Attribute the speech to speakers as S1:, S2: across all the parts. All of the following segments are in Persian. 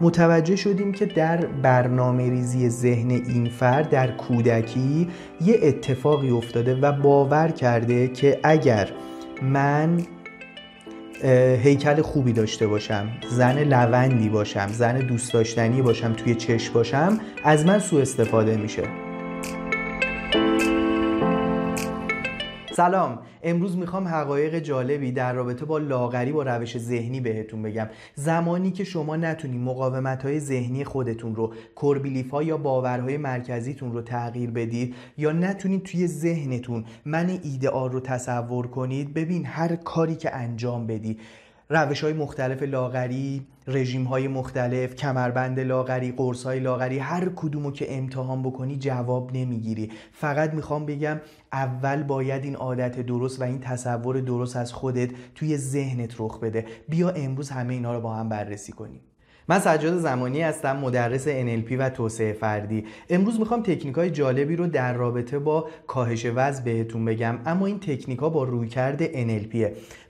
S1: متوجه شدیم که در برنامه ریزی ذهن این فرد در کودکی یه اتفاقی افتاده و باور کرده که اگر من هیکل خوبی داشته باشم زن لوندی باشم زن دوست داشتنی باشم توی چشم باشم از من سوء استفاده میشه. سلام. امروز می‌خوام حقایق جالبی در رابطه با لاغری با روش ذهنی بهتون بگم. زمانی که شما نتونید مقاومت های ذهنی خودتون رو کربیلیف ها یا باورهای مرکزیتون رو تغییر بدید یا نتونید توی ذهنتون من ایدئال رو تصور کنید ببین هر کاری که انجام بدی روش های مختلف لاغری رژیم های مختلف کمربند لاغری قرص های لاغری هر کدومو که امتحان بکنی جواب نمی‌گیری. فقط می‌خوام بگم اول باید این عادت درست و این تصور درست از خودت توی ذهنت رخ بده. بیا امروز همه اینا رو با هم بررسی کنیم. من سجاد زمانی هستم مدرس NLP و توسعه فردی. امروز می‌خوام تکنیک های جالبی رو در رابطه با کاهش وزن بهتون بگم اما این تکنیک ها با رویکرد NLP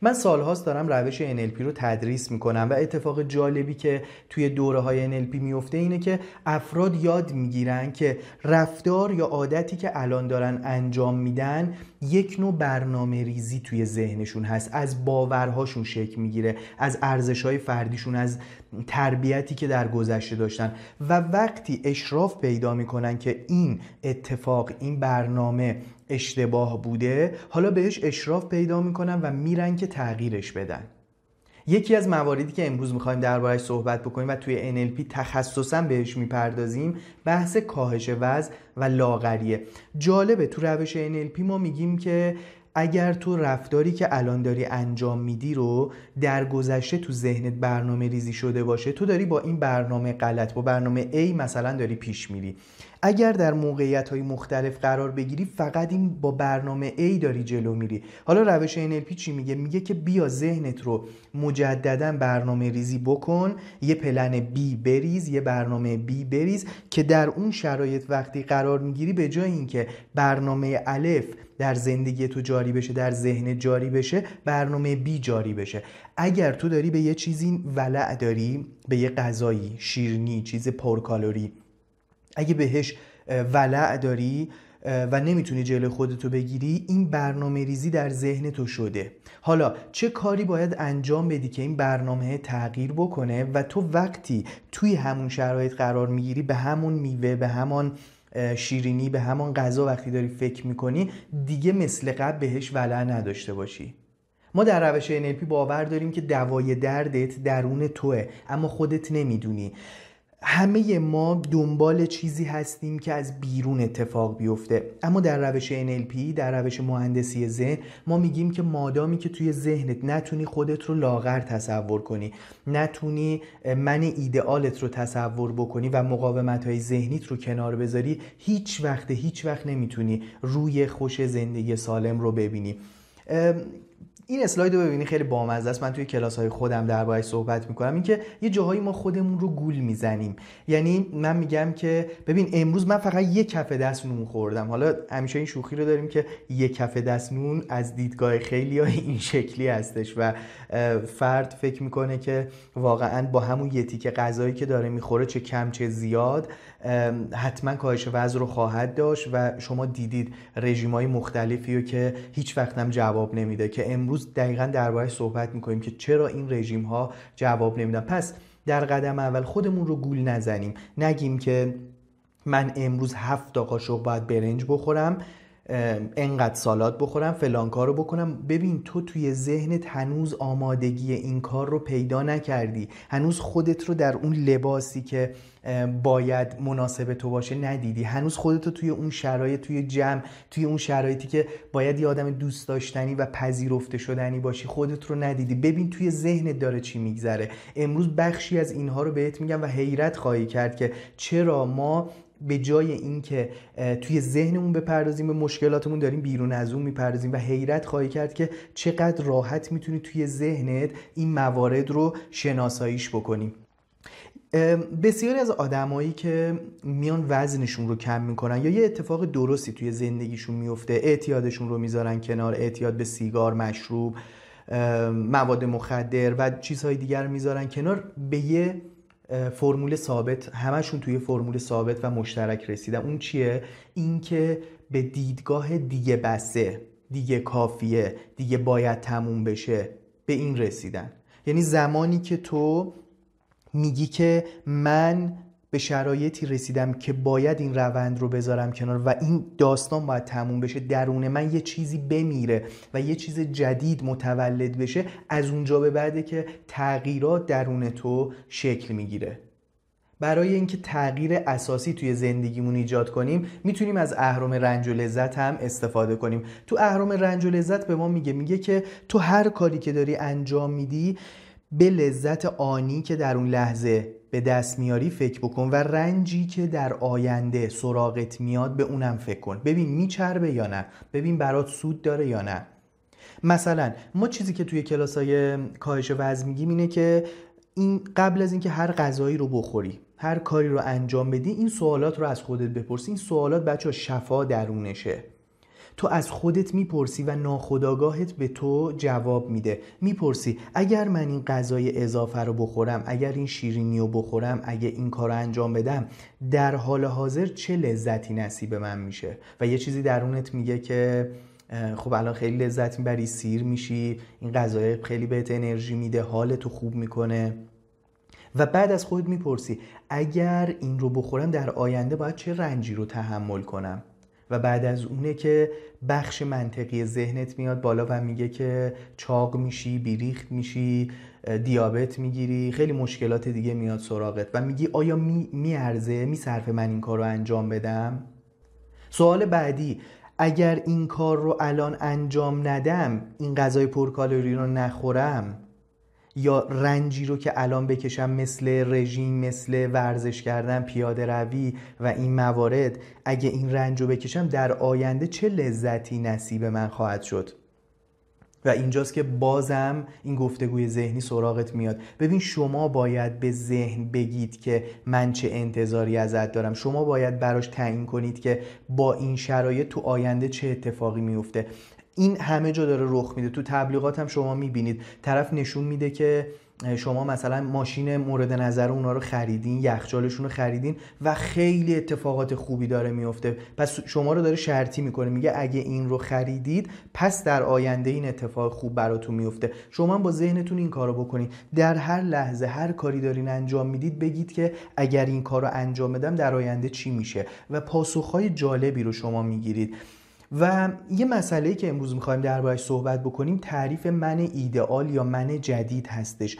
S1: من سالهاست دارم روش NLP رو تدریس می‌کنم و اتفاق جالبی که توی دوره های NLP میفته اینه که افراد یاد می‌گیرن که رفتار یا عادتی که الان دارن انجام میدن یک نوع برنامه ریزی توی ذهنشون هست. از باورهاشون شکل می‌گیره از ارزش های فردیشون از تربیتی که در گذشته داشتن. و وقتی اشراف پیدا می‌کنن که این اتفاق این برنامه اشتباه بوده حالا بهش اشراف پیدا می‌کنن و میرن که تغییرش بدن. یکی از مواردی که امروز می‌خوایم دربارهش صحبت بکنیم و توی NLP تخصصا بهش می‌پردازیم بحث کاهش وزن و لاغریه. جالبه تو روش NLP ما میگیم که اگر تو رفتاری که الان داری انجام میدی رو در گذشته تو ذهنت برنامه ریزی شده باشه تو داری با این برنامه غلط با برنامه A مثلا داری پیش میری. اگر در موقعیت های مختلف قرار بگیری فقط این با برنامه A داری جلو میری. حالا روش NLP چی میگه؟ میگه که بیا ذهنت رو مجددا برنامه ریزی بکن یه پلن B بریز یه برنامه B بریز که در اون شرایط وقتی قرار می‌گیری به جای اینکه برنامه الف در زندگی تو جاری بشه در ذهن جاری بشه برنامه بی جاری بشه. اگر تو داری به یه چیزی ولع داری به یه غذایی شیرنی چیز پرکالری اگه بهش ولع داری و نمی‌تونی جلو خودتو بگیری این برنامه ریزی در ذهن تو شده. حالا چه کاری باید انجام بدی که این برنامه تغییر بکنه و تو وقتی توی همون شرایط قرار می‌گیری به همون میوه به همون شیرینی به همان غذا وقتی داری فکر می‌کنی دیگه مثل قبل بهش ولع نداشته باشی. ما در روش NLP باور داریم که دوای دردت درون توه اما خودت نمی‌دونی. همه ما دنبال چیزی هستیم که از بیرون اتفاق بیفته. اما در روش NLP در روش مهندسی ذهن ما میگیم که مادامی که توی ذهنت نتونی خودت رو لاغر تصور کنی نتونی من ایدئالت رو تصور بکنی و مقاومت های ذهنیت رو کنار بذاری هیچ وقت هیچ وقت نمی‌تونی روی خوش زندگی سالم رو ببینی. این اسلاید رو ببینی خیلی بامزه است. من توی کلاس های خودم دربارهش صحبت می‌کنم. اینکه یه جاهایی ما خودمون رو گول می‌زنیم. یعنی من میگم که ببین امروز من فقط یک کف دست نون خوردم. حالا همیشه این شوخی رو داریم که یک کف دست نون از دیدگاه خیلی های این شکلی هستش و فرد فکر می‌کنه که واقعا با همون یه غذایی که داره می‌خوره چه کم چه زیاد حتما کاهش وزن رو خواهد داشت و شما دیدید رژیم های مختلفی رو که هیچ وقت هم جواب نمیده که امروز دقیقا دربارهش صحبت می‌کنیم که چرا این رژیم ها جواب نمیدن. پس در قدم اول خودمون رو گول نزنیم. نگیم که من امروز هفت تا قاشق باید برنج بخورم. انقدر سالات بخورم فلان کار رو بکنم. ببین تو توی ذهنت هنوز آمادگی این کار رو پیدا نکردی. هنوز خودت رو در اون لباسی که باید مناسب تو باشه ندیدی. هنوز خودت رو توی اون شرایط توی جمع توی اون شرایطی که باید یه آدم دوست داشتنی و پذیرفته شدنی باشی خودت رو ندیدی. ببین توی ذهنت داره چی میگذره. امروز بخشی از اینها رو بهت میگم و حیرت خواهی کرد که چرا ما به جای اینکه توی ذهنمون بپردازیم به مشکلاتمون داریم بیرون از اون می‌پردازیم و حیرت خواهی کرد که چقدر راحت می‌تونی توی ذهنت این موارد رو شناساییش بکنیم بسیاری از آدمایی که میان وزنشون رو کم می‌کنن یا یه اتفاق درستی توی زندگیشون میفته اعتیادشون رو می‌ذارن کنار اعتیاد به سیگار مشروب مواد مخدر و چیزهای دیگر می‌ذارن کنار به یه فرمول ثابت همشون توی فرمول ثابت و مشترک رسیدن. اون چیه؟ اینکه به دیدگاه دیگه بسه دیگه کافیه دیگه باید تموم بشه به این رسیدن. یعنی زمانی که تو میگی که من به شرایطی رسیدم که باید این روند رو بذارم کنار و این داستان باید تموم بشه درون من یه چیزی بمیره و یه چیز جدید متولد بشه از اونجا به بعده که تغییرات درون تو شکل می‌گیره. برای اینکه تغییر اساسی توی زندگیمون ایجاد کنیم می‌تونیم از اهرم رنج و لذت هم استفاده کنیم. تو اهرم رنج و لذت به ما میگه میگه که تو هر کاری که داری انجام میدی به لذت آنی که در اون لحظه به دست میاری فکر بکن و رنجی که در آینده سراغت میاد به اونم فکر کن. ببین میچربه یا نه؟ ببین برات سود داره یا نه؟ مثلا ما چیزی که توی کلاس های کاهش وزن میگیم اینه که این قبل از اینکه هر غذایی رو بخوری هر کاری رو انجام بدی این سوالات رو از خودت بپرسی این سوالات بچه شفا درونشه. تو از خودت می‌پرسی و ناخداگاهت به تو جواب میده. می‌پرسی اگر من این غذای اضافه رو بخورم اگر این شیرینی رو بخورم اگر این کار رو انجام بدم در حال حاضر چه لذتی نصیب من میشه؟ و یه چیزی درونت میگه که خب الان خیلی لذت می‌بری سیر میشی این غذای خیلی بهت انرژی میده حالتو خوب می‌کنه. و بعد از خودت می‌پرسی اگر این رو بخورم در آینده باید چه رنجی رو تحمل کنم؟ و بعد از اونه که بخش منطقی ذهنت میاد بالا و میگه که چاق میشی بیریخت میشی دیابت می‌گیری خیلی مشکلات دیگه میاد سراغت و میگی آیا میارزه میصرفه من این کار رو انجام بدم؟ سوال بعدی اگر این کار رو الان انجام ندم این غذای پرکالری رو نخورم یا رنجی رو که الان بکشم مثل رژیم مثل ورزش کردن پیاده روی و این موارد اگه این رنج رو بکشم در آینده چه لذتی نصیب من خواهد شد؟ و اینجاست که بازم این گفتگوی ذهنی سراغت میاد. ببین شما باید به ذهن بگید که من چه انتظاری ازت دارم. شما باید براش تعیین کنید که با این شرایط تو آینده چه اتفاقی میفته. این همه جا داره رخ میده. تو تبلیغات هم شما می‌بینید. طرف نشون میده که شما مثلا ماشین مورد نظر اونا رو خریدین یخچالشون رو خریدین و خیلی اتفاقات خوبی داره میفته پس شما رو داره شرطی می‌کنه. میگه اگه این رو خریدید پس در آینده این اتفاق خوب براتون میفته شما با ذهنتون این کارو بکنید در هر لحظه هر کاری دارین انجام می‌دید بگید که اگر این کار رو انجام بدم در آینده چی میشه؟ و پاسخهای جالبی رو شما می‌گیرید. و یه مسئله که امروز می‌خوایم دربارش صحبت بکنیم تعریف من ایدئال یا من جدید هستش.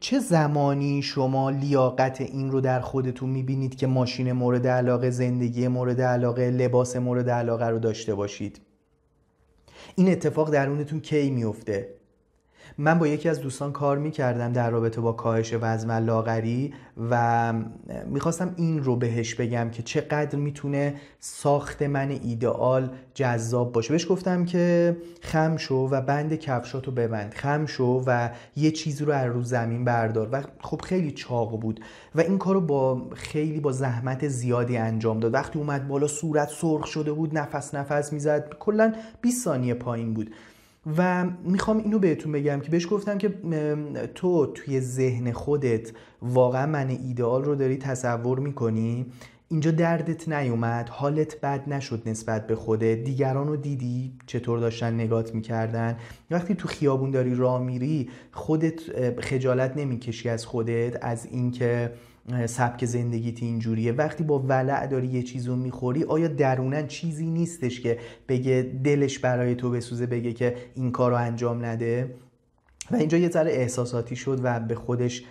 S1: چه زمانی شما لیاقت این رو در خودتون می‌بینید که ماشین مورد علاقه زندگی مورد علاقه لباس مورد علاقه رو داشته باشید؟ این اتفاق درونتون کی میفته من با یکی از دوستان کار می‌کردم در رابطه با کاهش وزن و لاغری و می‌خواستم این رو بهش بگم که چقدر می‌تونه ساخت من ایدئال جذاب باشه. بهش گفتم که خم شو و بند کفشاتو ببند. خم شو و یه چیزی رو از رو زمین بردار. و خب خیلی چاق بود و این کارو با خیلی با زحمت زیادی انجام داد. وقتی اومد بالا صورت سرخ شده بود نفس نفس می‌زد. کلا 20 ثانیه پایین بود. و می‌خوام اینو بهتون بگم که بهش گفتم که تو توی ذهن خودت واقعا من ایدئال رو داری تصور می‌کنی؟ اینجا دردت نیومد حالت بد نشد نسبت به خودت دیگران رو دیدی؟ چطور داشتن نگات می‌کردن؟ وقتی تو خیابون داری راه میری خودت خجالت نمی‌کشی از خودت از اینکه سبک زندگیت اینجوریه وقتی با ولع داری یه چیز رو می‌خوری آیا درونن چیزی نیستش که بگه دلش برای تو بسوزه بگه که این کار رو انجام نده؟ و اینجا یه ذره احساساتی شد و به خودش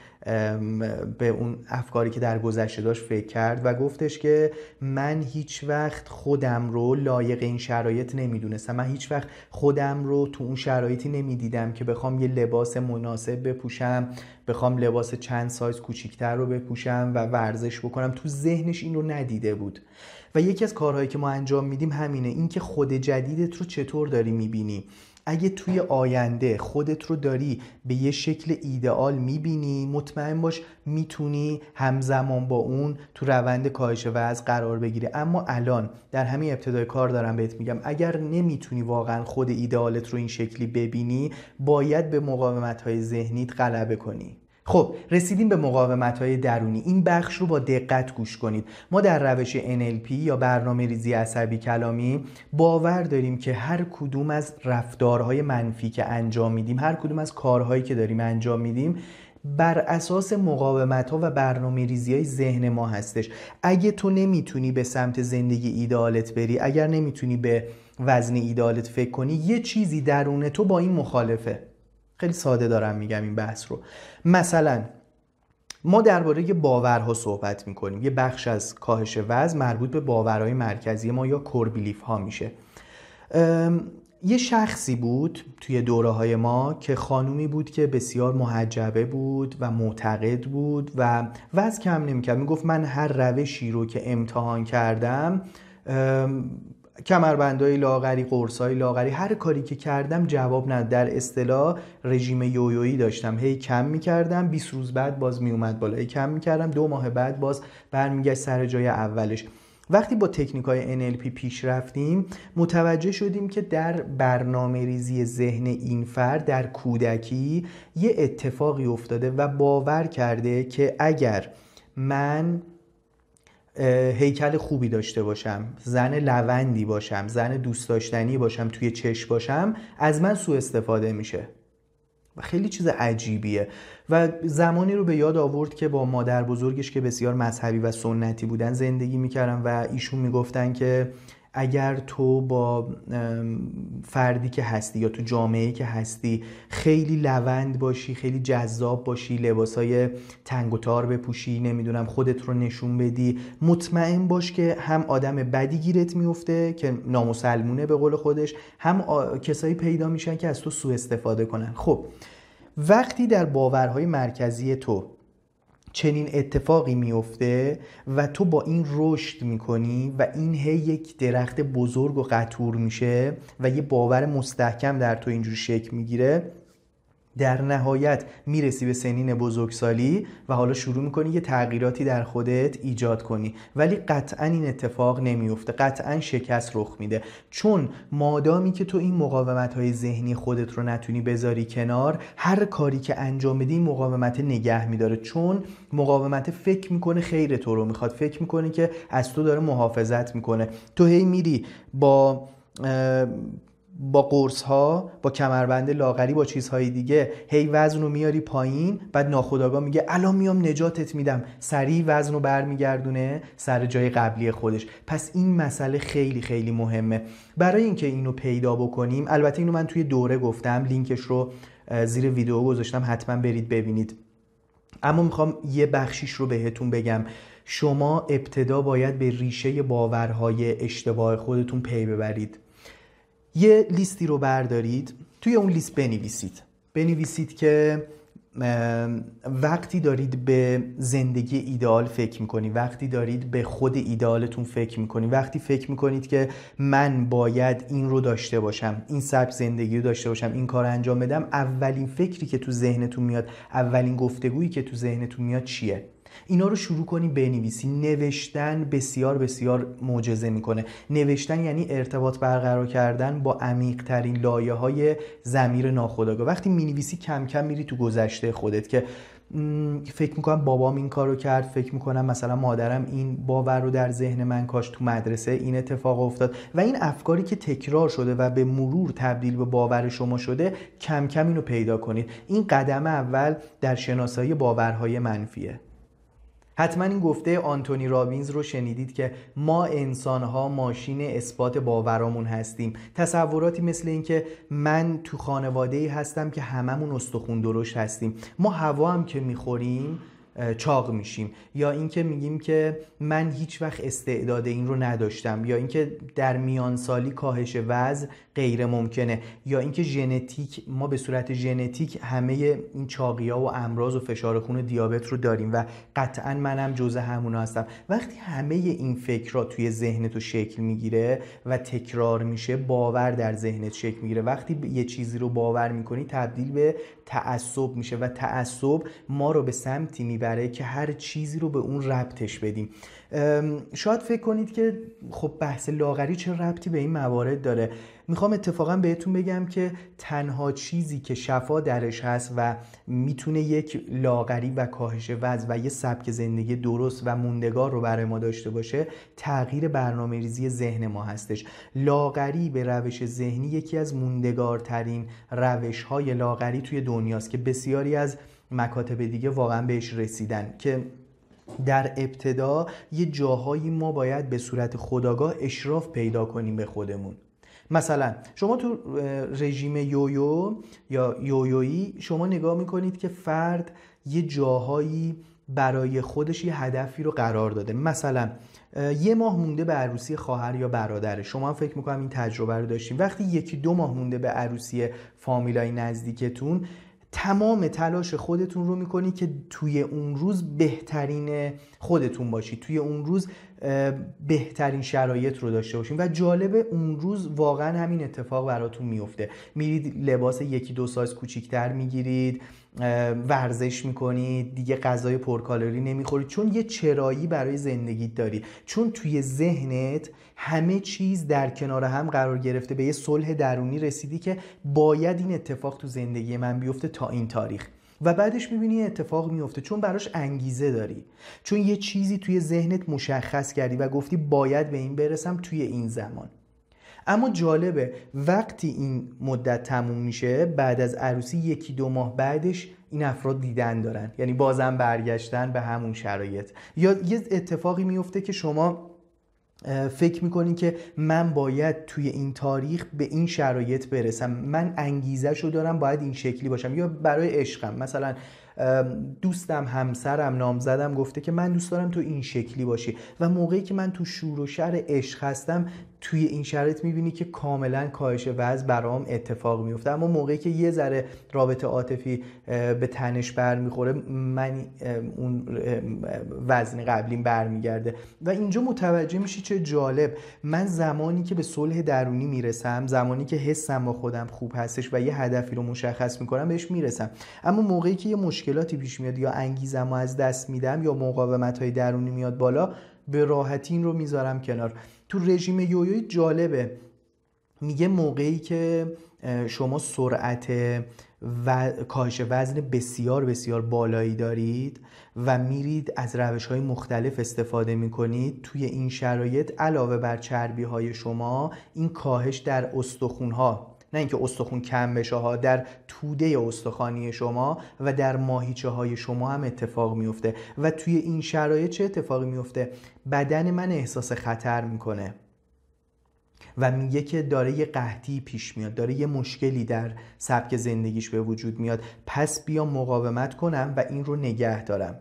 S1: به اون افکاری که در گذشته داشت فکر کرد و گفتش که من هیچ وقت خودم رو لایق این شرایط نمی‌دونستم. من هیچ وقت خودم رو تو اون شرایطی نمی‌دیدم که بخوام یه لباس مناسب بپوشم بخوام لباس چند سایز کوچیکتر رو بپوشم و ورزش بکنم. تو ذهنش این رو ندیده بود. و یکی از کارهایی که ما انجام میدیم همینه اینکه خود جدیدت رو چطور داری می‌بینی؟ اگه توی آینده خودت رو داری به یه شکل ایدئال می‌بینی مطمئن باش می‌تونی همزمان با اون تو روند کاهش وزن قرار بگیری. اما الان در همین ابتدای کار دارم بهت میگم اگر نمی‌تونی واقعا خود ایدئالت رو این شکلی ببینی باید به مقاومت های ذهنیت غلبه کنی. خب رسیدیم به مقاومت های درونی. این بخش رو با دقت گوش کنید. ما در روش NLP یا برنامه ریزی عصبی کلامی باور داریم که هر کدوم از رفتارهای منفی که انجام میدیم هر کدوم از کارهایی که داریم انجام میدیم بر اساس مقاومت ها و برنامه ریزی های ذهن ما هستش. اگه تو نمی‌تونی به سمت زندگی ایدالت بری اگر نمی‌تونی به وزن ایدالت فکر کنی یه چیزی درون تو با این مخالفه. خیلی ساده دارم میگم این بحث رو. مثلا ما درباره باورها صحبت می‌کنیم. یه بخش از کاهش وزن مربوط به باورهای مرکزی ما یا کوربیلیف ها میشه. یه شخصی بود توی دوره های ما که خانومی بود که بسیار محجبه بود و معتقد بود و وز کم نمی‌کرد. می‌گفت من هر روشی رو که امتحان کردم کمربندهای لاغری قرصای لاغری هر کاری که کردم جواب ند در اصطلاح رژیم یویویی داشتم. هی کم می‌کردم 20 روز بعد باز میومد بالا. هی کم می‌کردم دو ماه بعد باز برمیگشت سر جای اولش. وقتی با تکنیک های NLP پیش رفتیم متوجه شدیم که در برنامه ریزی ذهن این فرد در کودکی یه اتفاقی افتاده و باور کرده که اگر من هیکل خوبی داشته باشم زن لوندی باشم زن دوست داشتنی باشم توی چشم باشم از من سوء استفاده میشه. و خیلی چیز عجیبیه. و زمانی رو به یاد آورد که با مادر بزرگش که بسیار مذهبی و سنتی بودن زندگی می‌کردن و ایشون می‌گفتن که اگر تو با فردی که هستی یا تو جامعه که هستی خیلی لوند باشی خیلی جذاب باشی لباسای تنگ و تار بپوشی نمی‌دونم خودت رو نشون بدی مطمئن باش که هم آدم بدی گیرت میفته که نامسلمونه به قول خودش هم کسایی پیدا میشن که از تو سوء استفاده کنن. خب وقتی در باورهای مرکزی تو چنین اتفاقی میفته و تو با این رشد می‌کنی و این هی یک درخت بزرگ و قطور میشه و یه باور مستحکم در تو اینجور شکل می‌گیره در نهایت می‌رسی به سنین بزرگسالی و حالا شروع می‌کنی یه تغییراتی در خودت ایجاد کنی. ولی قطعا این اتفاق نمیفته قطعا شکست رخ میده. چون مادامی که تو این مقاومت های ذهنی خودت رو نتونی بذاری کنار هر کاری که انجام بدی مقاومت نگه میداره. چون مقاومت فکر می‌کنه خیر تو رو می‌خواد. فکر می‌کنه که از تو داره محافظت می‌کنه. تو هی میری با با قرص ها با کمربند لاغری با چیزهای دیگه هی وزن رو میاری پایین بعد ناخداگاه میگه الان میام نجاتت میدم. سریع وزن رو برمیگردونه سر جای قبلی خودش. پس این مسئله خیلی خیلی مهمه. برای اینکه اینو پیدا بکنیم البته اینو من توی دوره گفتم لینکش رو زیر ویدیو گذاشتم حتما برید ببینید. اما می‌خوام یه بخشیش رو بهتون بگم. شما ابتدا باید به ریشه باورهای اشتباه خودتون پی ببرید. یه لیستی رو بردارید. توی اون لیست بنویسید. بنویسید که وقتی دارید به زندگی ایدئال فکر می‌کنید وقتی دارید به خود ایدئالتون فکر می‌کنید وقتی فکر می‌کنید که من باید این رو داشته باشم این سبک زندگی رو داشته باشم این کار انجام بدم اولین فکری که تو ذهنتون میاد اولین گفتگویی که تو ذهنتون میاد چیه؟ اینا رو شروع کنی بنویسی. نوشتن بسیار بسیار معجزه می‌کنه. نوشتن یعنی ارتباط برقرار کردن با عمیق ترین لایه های زمیر ناخودآگاه. وقتی می‌نویسی کم کم میری تو گذشته خودت که فکر می‌کنم بابام این کارو کرد فکر می‌کنم مثلا مادرم این باور رو در ذهن من کاش تو مدرسه این اتفاق افتاد. و این افکاری که تکرار شده و به مرور تبدیل به باور شما شده کم کم اینو پیدا کنید. این قدم اول در شناسایی باورهای منفیه. حتما این گفته آنتونی رابینز رو شنیدید که ما انسانها ماشین اثبات باورامون هستیم. تصوراتی مثل اینکه من تو خانواده ای هستم که هممون استخون درشت هستیم. ما هوا هم که می‌خوریم چاق میشیم. یا اینکه میگیم که من هیچ وقت استعداد این رو نداشتم. یا اینکه در میان سالی کاهش وزن غیر ممکنه. یا اینکه ژنتیک ما به صورت ژنتیک همه این چاقی ها و امراض و فشار خون و دیابت رو داریم و قطعا منم جزء همونا هستم. وقتی همه این فکرها توی ذهنتو شکل می‌گیره و تکرار میشه باور در ذهنت شکل می‌گیره. وقتی یه چیزی رو باور می‌کنی تبدیل به تعصب میشه و تعصب ما رو به سمتی می‌بره که هر چیزی رو به اون ربطش بدیم. شاید فکر کنید که خب بحث لاغری چه ربطی به این موارد داره؟ می‌خوام اتفاقا بهتون بگم که تنها چیزی که شفا درش هست و می‌تونه یک لاغری و کاهش وزن و یه سبک زندگی درست و موندگار رو برای ما داشته باشه تغییر برنامه ریزی ذهن ما هستش. لاغری به روش ذهنی یکی از موندگارترین روش های لاغری توی دنیاست که بسیاری از مکاتب دیگه واقعا بهش رسیدن که در ابتدا یه جاهایی ما باید به صورت خداگاه اشراف پیدا کنیم به خودمون. مثلا شما تو رژیم یویو یا یویویی شما نگاه می‌کنید که فرد یه جاهایی برای خودش یه هدفی رو قرار داده. مثلا یه ماه مونده به عروسی خواهر یا برادره. شما هم فکر می‌کنم این تجربه رو داشتیم وقتی یکی دو ماه مونده به عروسی فامیلای نزدیکتون تمام تلاش خودتون رو می‌کنی که توی اون روز بهترین خودتون باشید توی اون روز بهترین شرایط رو داشته باشین و جالب اون روز واقعا همین اتفاق براتون میفته. میرید لباس یکی دو سایز کوچیکتر می‌گیرید ورزش می‌کنید دیگه غذای پرکالری نمی‌خورید. چون یه چرایی برای زندگیت داری. چون توی ذهنت همه چیز در کنار هم قرار گرفته به یه صلح درونی رسیدی که باید این اتفاق تو زندگی من بیفته تا این تاریخ. و بعدش می‌بینی اتفاق میفته چون براش انگیزه داری. چون یه چیزی توی ذهنت مشخص کردی و گفتی باید به این برسم توی این زمان. اما جالبه وقتی این مدت تموم میشه بعد از عروسی یکی دو ماه بعدش این افراد دیدن دارن. یعنی بازم برگشتن به همون شرایط. یا یه اتفاقی میفته که شما فکر می‌کنی که من باید توی این تاریخ به این شرایط برسم؟ من انگیزه شو دارم باید این شکلی باشم. یا برای عشقم. مثلا دوستم همسرم نامزدم گفته که من دوست دارم تو این شکلی باشی و موقعی که من تو شور و شر عشق هستم توی این شرایط می‌بینی که کاملا کاهش وزن برام اتفاق میفته اما موقعی که یه ذره رابطه عاطفی به تنش برمیخوره من اون وزن قبلیم برمیگرده. و اینجا متوجه میشی چه جالب. من زمانی که به صلح درونی می‌رسم زمانی که حسم با خودم خوب هستش و یه هدفی رو مشخص می‌کنم بهش می‌رسم. اما موقعی که یه مشکلاتی پیش میاد یا انگیزم رو از دست میدم یا مقاومت های درونی میاد بالا به راحتی این رو می‌ذارم کنار. تو رژیم یویوی جالبه. میگه موقعی که شما سرعت و کاهش وزن بسیار بسیار بالایی دارید و میرید از روش های مختلف استفاده می‌کنید توی این شرایط علاوه بر چربی های شما این کاهش در استخون ها نه اینکه استخون کم بشه ها در توده استخوانی شما و در ماهیچه های شما هم اتفاق میفته. و توی این شرایط چه اتفاقی میفته؟ بدن من احساس خطر می‌کنه. و میگه که داره یه قحطی پیش میاد داره یه مشکلی در سبک زندگیش به وجود میاد. پس بیا مقاومت کنم و این رو نگه دارم.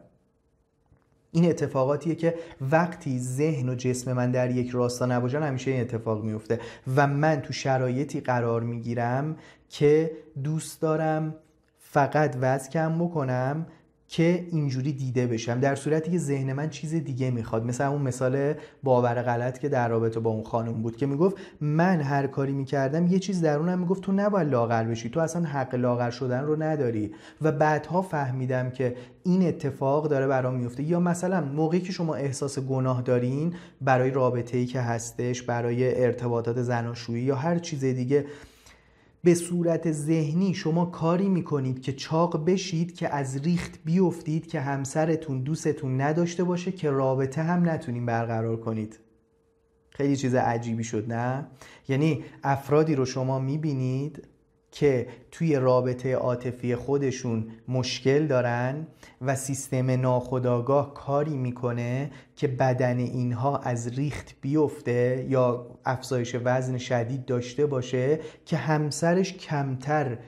S1: این اتفاقاتیه که وقتی ذهن و جسم من در یک راستا نباشن همیشه این اتفاق میفته. و من تو شرایطی قرار می‌گیرم که دوست دارم فقط وزن کم بکنم که اینجوری دیده بشم. در صورتی که ذهن من چیز دیگه می‌خواد. مثل اون مثال باور غلط که در رابطه با اون خانم بود که می‌گفت من هر کاری می‌کردم یه چیز درونم می‌گفت تو نباید لاغر بشی تو اصلا حق لاغر شدن رو نداری. و بعدها فهمیدم که این اتفاق داره برام میفته یا مثلا موقعی که شما احساس گناه دارین برای رابطه ای که هستش برای ارتباطات زناشویی یا هر چیز دیگه به صورت ذهنی شما کاری می‌کنید که چاق بشید که از ریخت بیفتید که همسرتون دوستتون نداشته باشه که رابطه هم نتونین برقرار کنید خیلی چیز عجیبی شد نه؟ یعنی افرادی رو شما می‌بینید که توی رابطه عاطفی خودشون مشکل دارن و سیستم ناخودآگاه کاری می‌کنه که بدن اینها از ریخت بیفته یا افزایش وزن شدید داشته باشه که همسرش کمتر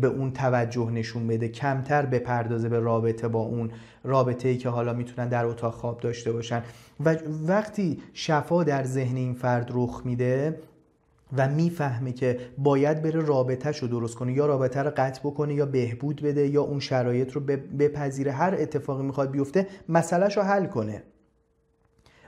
S1: به اون توجه نشون بده کمتر بپردازه به رابطه با اون رابطه ای که حالا می‌تونن در اتاق خواب داشته باشن. و وقتی شفا در ذهن این فرد رخ میده و می‌فهمه که باید بره رابطهش رو درست کنه یا رابطه رو قطع بکنه یا بهبود بده یا اون شرایط رو بپذیره. هر اتفاقی می‌خواد بیفته مسئلهش رو حل کنه.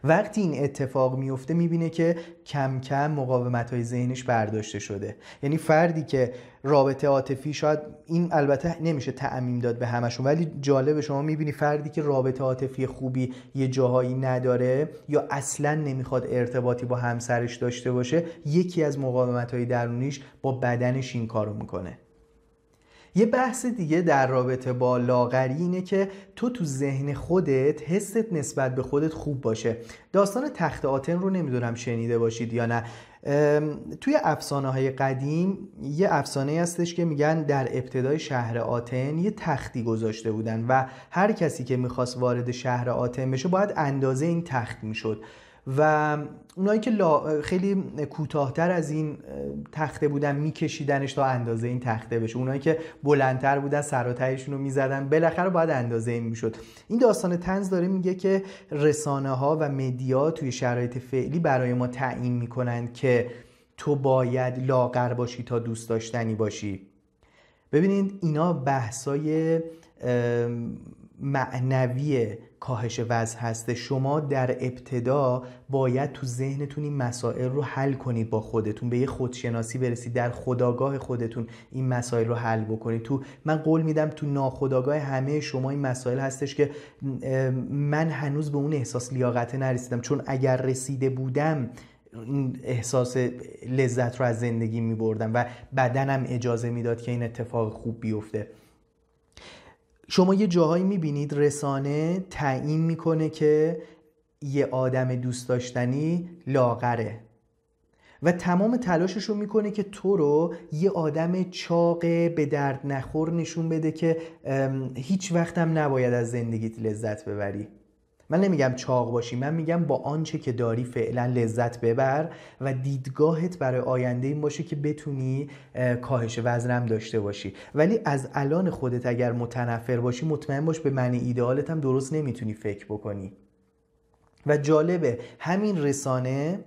S1: وقتی این اتفاق میفته می‌بینه که کم کم مقاومت های ذهنش برداشته شده. یعنی فردی که رابطه عاطفی شاید این البته نمیشه تعمیم داد به همشون ولی جالب شما می‌بینی فردی که رابطه عاطفی خوبی یه جاهایی نداره یا اصلا نمی‌خواد ارتباطی با همسرش داشته باشه یکی از مقاومت های درونیش با بدنش این کارو می‌کنه. یه بحث دیگه در رابطه با لاغری اینه که تو تو ذهن خودت حست نسبت به خودت خوب باشه. داستان تخت آتن رو نمی‌دونم شنیده باشید یا نه. توی افسانه های قدیم یه افسانه هستش که میگن در ابتدای شهر آتن یه تختی گذاشته بودن و هر کسی که می‌خواست وارد شهر آتن بشه باید اندازه این تخت می‌شد. و اونایی که خیلی کوتاهتر از این تخته بودن میکشیدنش تا اندازه این تخته بشه. اونایی که بلندتر بودن سر رو می‌زدن بالاخره باید اندازه این می‌شد. این داستان تنز داره میگه که رسانه ها و مدیا توی شرایط فعلی برای ما تعیین می‌کنند که تو باید لاغر باشی تا دوست داشتنی باشی. ببینید اینا بحثای معنوی کاهش وزن هسته شما در ابتدا باید تو ذهنتون این مسائل رو حل کنید با خودتون. به یه خودشناسی برسید در خداگاه خودتون این مسائل رو حل بکنید. تو من قول میدم تو ناخداگاه همه شما این مسائل هستش که من هنوز به اون احساس لیاقت نرسیدم. چون اگر رسیده بودم احساس لذت رو از زندگی می بردم و بدنم اجازه می‌داد که این اتفاق خوب بیفته. شما یه جاهایی می‌بینید رسانه تعیین می‌کنه که یه آدم دوست داشتنی لاغره. و تمام تلاشش رو می‌کنه که تو رو یه آدم چاق به درد نخور نشون بده که هیچ وقتم نباید از زندگیت لذت ببری. من نمیگم چاق باشی من میگم با آنچه که داری فعلا لذت ببر و دیدگاهت برای آینده این باشه که بتونی کاهش وزنم داشته باشی. ولی از الان خودت اگر متنفر باشی مطمئن باش به معنی ایدئالت هم درست نمی‌تونی فکر بکنی. و جالبه همین رسانه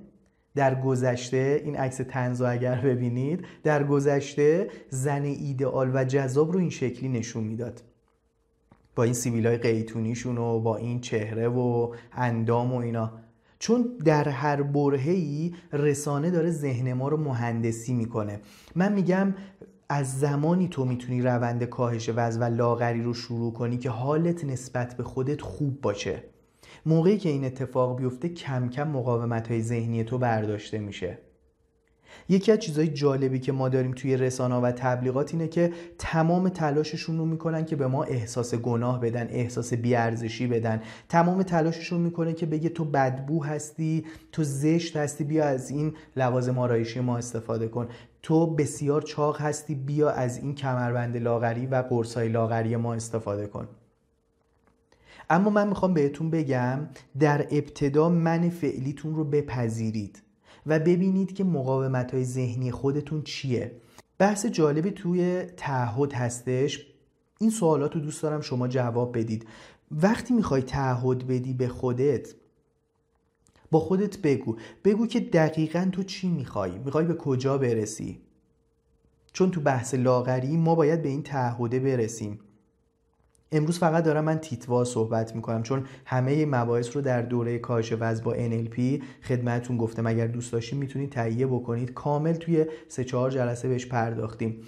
S1: در گذشته این عکس تنزو اگر ببینید در گذشته زن ایدئال و جذاب رو این شکلی نشون می‌داد. با این سیویل های قیتونیشون و با این چهره و اندام و اینا. چون در هر برهه‌ای رسانه داره ذهن ما رو مهندسی می‌کنه. من میگم از زمانی تو می‌تونی روند کاهش وزن و لاغری رو شروع کنی که حالت نسبت به خودت خوب باشه. موقعی که این اتفاق بیفته کم کم مقاومت های ذهنی تو برداشته میشه. یکی از چیزهای جالبی که ما داریم توی رسانه و تبلیغات اینه که تمام تلاششون رو می‌کنن که به ما احساس گناه بدن احساس بیارزشی بدن. تمام تلاششون می‌کنه که بگه تو بدبو هستی تو زشت هستی بیا از این لوازم آرایشی ما استفاده کن. تو بسیار چاق هستی بیا از این کمربند لاغری و قرصای لاغری ما استفاده کن. اما من می‌خوام بهتون بگم در ابتدا من فعلیتون رو بپذیرید. و ببینید که مقاومت های ذهنی خودتون چیه. بحث جالبی توی تعهد هستش. این سوالات رو دوست دارم شما جواب بدید. وقتی می‌خوای تعهد بدی به خودت با خودت بگو. بگو که دقیقا تو چی می‌خوای؟ می‌خوای به کجا برسی؟ چون تو بحث لاغری ما باید به این تعهده برسیم. امروز فقط دارم من تیتوا صحبت می‌کنم چون همه مباحث رو در دوره کاهش وزن با NLP خدمتتون گفتم. اگر دوست داشتین می‌تونید تهیه بکنید. کامل توی سه چهار جلسه بهش پرداختیم.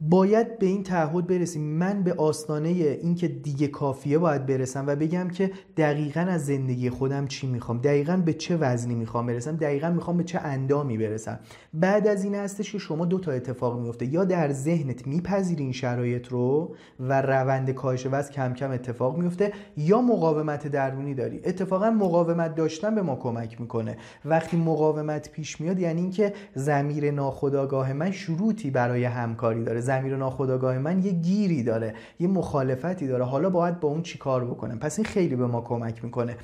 S1: باید به این تعهد برسیم. من به آستانه اینکه دیگه کافیه باید برسم و بگم که دقیقا از زندگی خودم چی می‌خوام؟ دقیقا به چه وزنی می‌خوام برسم؟ دقیقا می‌خوام به چه اندامی برسم؟ بعد از این هستش که شما دو تا اتفاق میفته. یا در ذهنت میپذیری این شرایط رو و روند کاهش وزن کم کم اتفاق میفته یا مقاومت درونی داری. اتفاقا مقاومت داشتن به ما کمک می‌کنه. وقتی مقاومت پیش میاد یعنی اینکه زمیر ناخودآگاه من شروطی برای همکاری داره. زمیر ناخودآگاه من یه گیری داره یه مخالفتی داره. حالا باید با اون چیکار بکنم؟ پس این خیلی به ما کمک می‌کنه.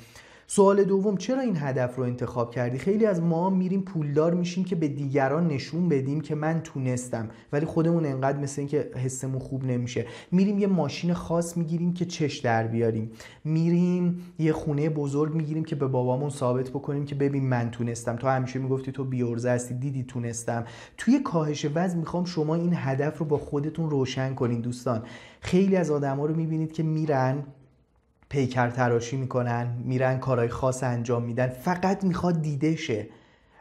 S1: سوال دوم چرا این هدف رو انتخاب کردی؟ خیلی از ما میریم پولدار میشیم که به دیگران نشون بدیم که من تونستم ولی خودمون انقدر مثل اینکه حسمون خوب نمیشه. میریم یه ماشین خاص می‌گیریم که چش در بیاریم. میریم یه خونه بزرگ می‌گیریم که به بابامون ثابت بکنیم که ببین من تونستم. تو همیشه می‌گفتی تو بیورزه هستی دیدی تونستم. توی کاهش وزن می‌خوام شما این هدف رو با خودتون روشن کنین دوستان. خیلی از آدما رو می‌بینید که میرن پیکر تراشی می‌کنن میرن کارهای خاص انجام میدن فقط می‌خواد دیده شه.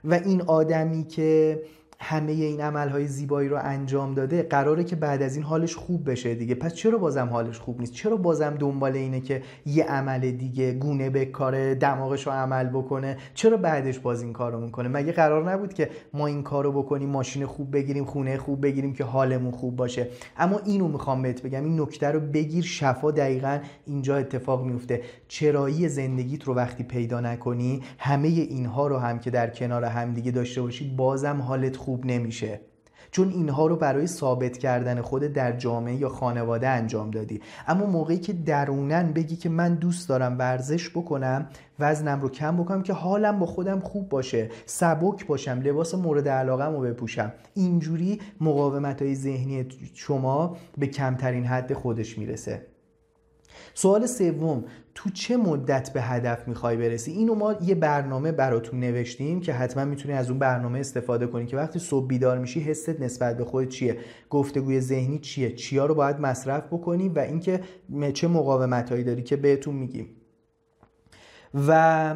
S1: و این آدمی که همه این عملهای زیبایی رو انجام داده قراره که بعد از این حالش خوب بشه دیگه. پس چرا بازم حالش خوب نیست؟ چرا بازم دنبال اینه که یه عمل دیگه گونه به کار دماغش رو عمل بکنه؟ چرا بعدش باز این کار رو می‌کنه مگه قرار نبود که ما این کار رو بکنیم ماشین خوب بگیریم خونه خوب بگیریم که حالمون خوب باشه؟ اما اینو می‌خوام بهت بگم این نکته رو بگیر شفا دقیقا اینجا اتفاق میفته. چرایی زندگیت رو وقتی پیدا نکنی همه اینها رو هم که در کنار همدیگه داشته باشی بازم حالت خوب نمیشه. چون اینها رو برای ثابت کردن خود در جامعه یا خانواده انجام دادی. اما موقعی که درونن بگی که من دوست دارم ورزش بکنم وزنم رو کم بکنم که حالم با خودم خوب باشه سبک باشم لباس مورد علاقه رو بپوشم. اینجوری مقاومت های ذهنی شما به کمترین حد خودش می‌رسه. سوال سوم تو چه مدت به هدف می‌خوای برسی؟ اینو ما یه برنامه براتون نوشتیم که حتما می‌تونی از اون برنامه استفاده کنی که وقتی صبح بیدار میشی حست نسبت به خود چیه؟ گفتگوی ذهنی چیه؟ چیا رو باید مصرف بکنی و اینکه چه مقاومت هایی داری که بهتون میگیم. و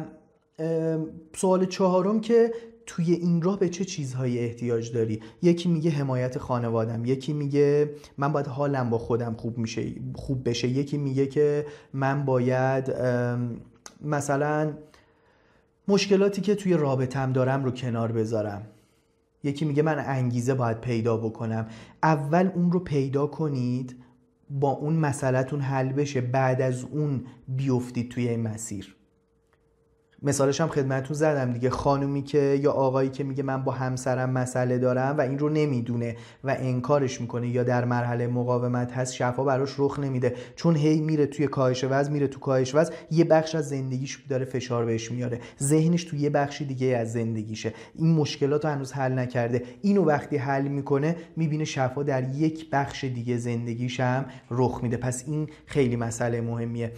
S1: سوال چهارم که توی این راه به چه چیزهایی احتیاج داری؟ یکی میگه حمایت خانوادم یکی میگه من باید حالم با خودم خوب میشه خوب بشه. یکی میگه که من باید مثلا مشکلاتی که توی رابطم دارم رو کنار بذارم. یکی میگه من انگیزه باید پیدا بکنم. اول اون رو پیدا کنید با اون مسئلهتون حل بشه. بعد از اون بیفتید توی این مسیر. مثالش هم خدمتتون زدم دیگه. خانومی که یا آقایی که میگه من با همسرم مسئله دارم و این رو نمی‌دونه و انکارش می‌کنه یا در مرحله مقاومت هست شفا براش رخ نمیده. چون هی میره توی کاهش وزن میره تو کاهش وزن یه بخش از زندگیش داره فشار بهش میاره. ذهنش تو یه بخشی دیگه از زندگیشه. این مشکلات هنوز حل نکرده. اینو وقتی حل می‌کنه می‌بینه شفا در یک بخش دیگه زندگیش هم رخ میده. پس این خیلی مسئله مهمیه.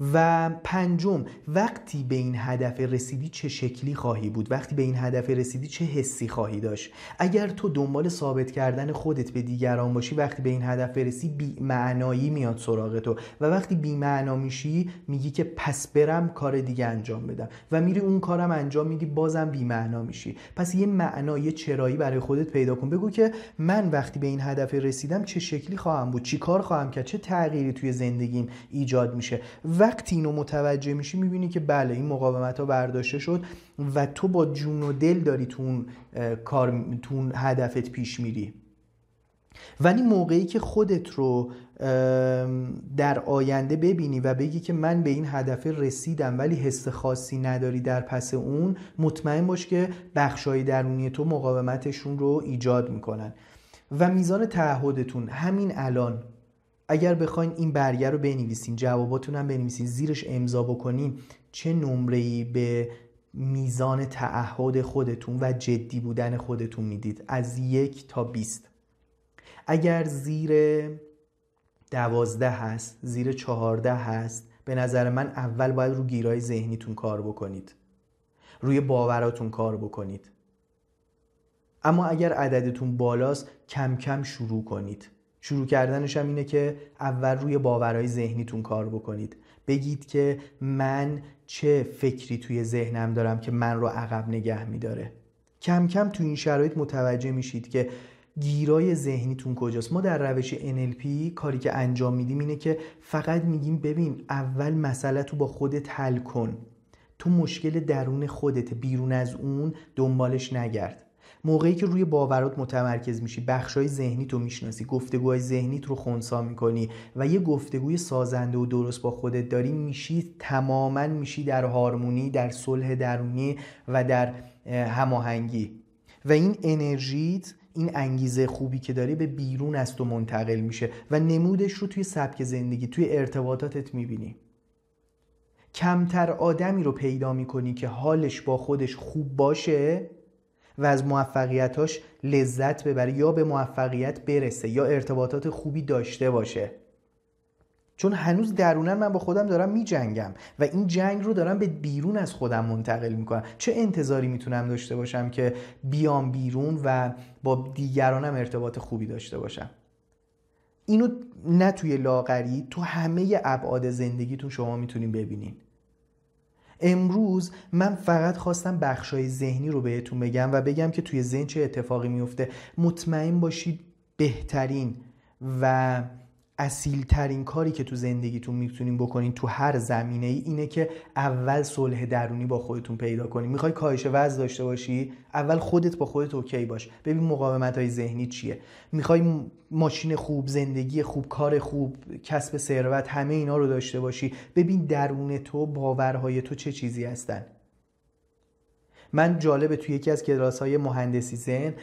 S1: و پنجم وقتی به این هدف رسیدی چه شکلی خواهی بود؟ وقتی به این هدف رسیدی چه حسی خواهی داشت؟ اگر تو دنبال ثابت کردن خودت به دیگران باشی وقتی به این هدف بی معنایی میاد سراغ تو و وقتی بی معنا میشی میگی که پس برم کار دیگه انجام بدم و میری اون کارم انجام میدی بازم بی معنا میشی. پس یه معنا یه چرایی برای خودت پیدا کن. بگو که من وقتی به این هدف رسیدم چه شکلی خواهم بود؟ چی کار خواهم کرد؟ چه تغییری توی زندگیم ایجاد میشه؟ و وقتی اینو متوجه میشی می‌بینی که بله این مقاومت ها برداشته شد و تو با جون و دل داری تو اون کار تو اون هدفت پیش میری. ولی موقعی که خودت رو در آینده ببینی و بگی که من به این هدف رسیدم ولی حس خاصی نداری در پس اون مطمئن باش که بخشای درونی تو مقاومتشون رو ایجاد می‌کنن. و میزان تعهدتون همین الان اگر بخواین این برگه رو بنویسین جواباتون هم بنویسین زیرش امضا بکنین چه نمره به میزان تعهد خودتون و جدی بودن خودتون می‌دید؟ از یک تا بیست. اگر زیر دوازده هست زیر چهارده هست به نظر من اول باید رو گیرای ذهنیتون کار بکنید. روی باوراتون کار بکنید. اما اگر عددتون بالاست کم کم شروع کنید. شروع کردنش هم اینه که اول روی باورهای ذهنیتون کار بکنید. بگید که من چه فکری توی ذهنم دارم که من رو عقب نگه میداره. کم کم تو این شرایط متوجه میشید که گیرای ذهنیتون کجاست. ما در روش NLP کاری که انجام میدیم اینه که فقط میگیم ببین اول مسئله تو با خودت حل کن. تو مشکل درون خودت بیرون از اون دنبالش نگرد. موقعی که روی باورات متمرکز میشی بخشای ذهنی تو می‌شناسی گفتگوهای ذهنیت رو خونسا می‌کنی و یه گفتگوی سازنده و درست با خودت داری میشی تماما میشی در هارمونی در صلح درونی و در هماهنگی. و این انرژیت این انگیزه خوبی که داری به بیرون از تو منتقل میشه و نمودش رو توی سبک زندگی توی ارتباطاتت می‌بینی. کمتر آدمی رو پیدا می‌کنی که حالش با خودش خوب باشه و از موفقیتاش لذت ببره یا به موفقیت برسه یا ارتباطات خوبی داشته باشه. چون هنوز درونن من با خودم دارم می جنگم و این جنگ رو دارم به بیرون از خودم منتقل می‌کنم. چه انتظاری می‌تونم داشته باشم که بیام بیرون و با دیگرانم ارتباط خوبی داشته باشم؟ اینو نه توی لاغری تو همه ابعاد زندگیتون شما می‌تونین ببینین. امروز من فقط خواستم بخشای ذهنی رو بهتون بگم و بگم که توی ذهن چه اتفاقی میفته مطمئن باشید بهترین و اصیل ترین کاری که تو زندگیتون می‌تونین بکنین تو هر زمینه ای اینه که اول صلح درونی با خودتون پیدا کنین. می‌خوای کاهش وزن داشته باشی اول خودت با خودت اوکی باش. ببین مقاومت های ذهنی چیه. می‌خوای ماشین خوب زندگی خوب کار خوب کسب ثروت همه اینا رو داشته باشی. ببین درون تو باورهای تو چه چیزی هستن. من جالبه توی یکی از کلاس های مهندسی زن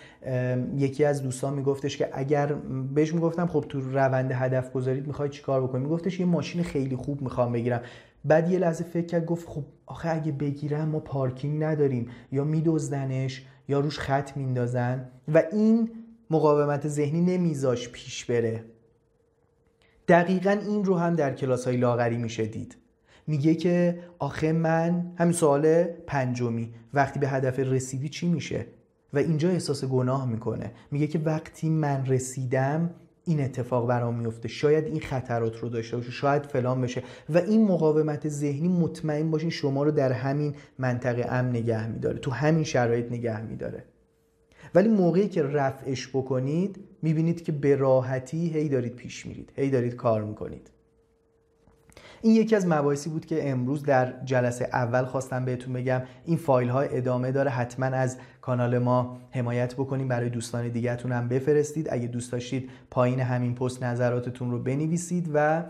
S1: یکی از دوستان میگفتش که اگر بهش می‌گفتم خب تو روند هدف گذارید می‌خوای چیکار بکنی؟ میگفتش یه ماشین خیلی خوب می‌خوام بگیرم. بعد یه لحظه فکر کرد گفت خب آخه اگه بگیرم ما پارکینگ نداریم. یا میدزدنش یا روش خط میندازن. و این مقاومت ذهنی نمیذاش پیش بره. دقیقا این رو هم در کلاس های لاغری میشه دید. میگه که آخه من همین سوال پنجمی وقتی به هدف رسیدی چی میشه؟ و اینجا احساس گناه می‌کنه. میگه که وقتی من رسیدم این اتفاق برام میفته شاید این خطرات رو داشته باشه شاید فلان بشه. و این مقاومت ذهنی مطمئن باشین شما رو در همین منطقه امن نگه میداره تو همین شرایط نگه میداره. ولی موقعی که رفعش بکنید می‌بینید که به راحتی هی دارید پیش میرید هی دارید کار می‌کنید. این یکی از مباحثی بود که امروز در جلسه اول خواستم بهتون بگم. این فایل ها ادامه داره. حتما از کانال ما حمایت بکنیم. برای دوستان دیگهتون هم بفرستید. اگه دوست داشتید پایین همین پست نظراتتون رو بنویسید و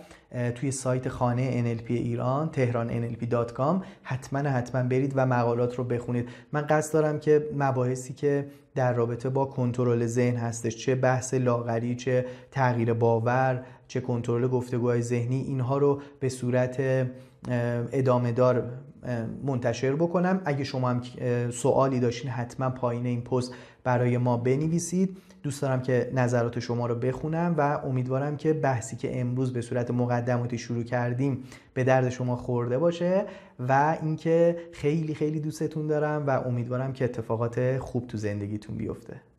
S1: توی سایت خانه NLP ایران تهران NLP.com حتما حتما برید و مقالات رو بخونید. من قصد دارم که مباحثی که در رابطه با کنترل ذهن هستش. چه بحث لاغری چه تغییر باور چه کنترل گفتگوهای ذهنی اینها رو به صورت ادامه دار منتشر بکنم. اگه شما هم سوالی داشتین حتما پایین این پست برای ما بنویسید. دوست دارم که نظرات شما رو بخونم و امیدوارم که بحثی که امروز به صورت مقدماتی شروع کردیم به درد شما خورده باشه و اینکه خیلی خیلی دوستتون دارم و امیدوارم که اتفاقات خوب تو زندگیتون بیفته.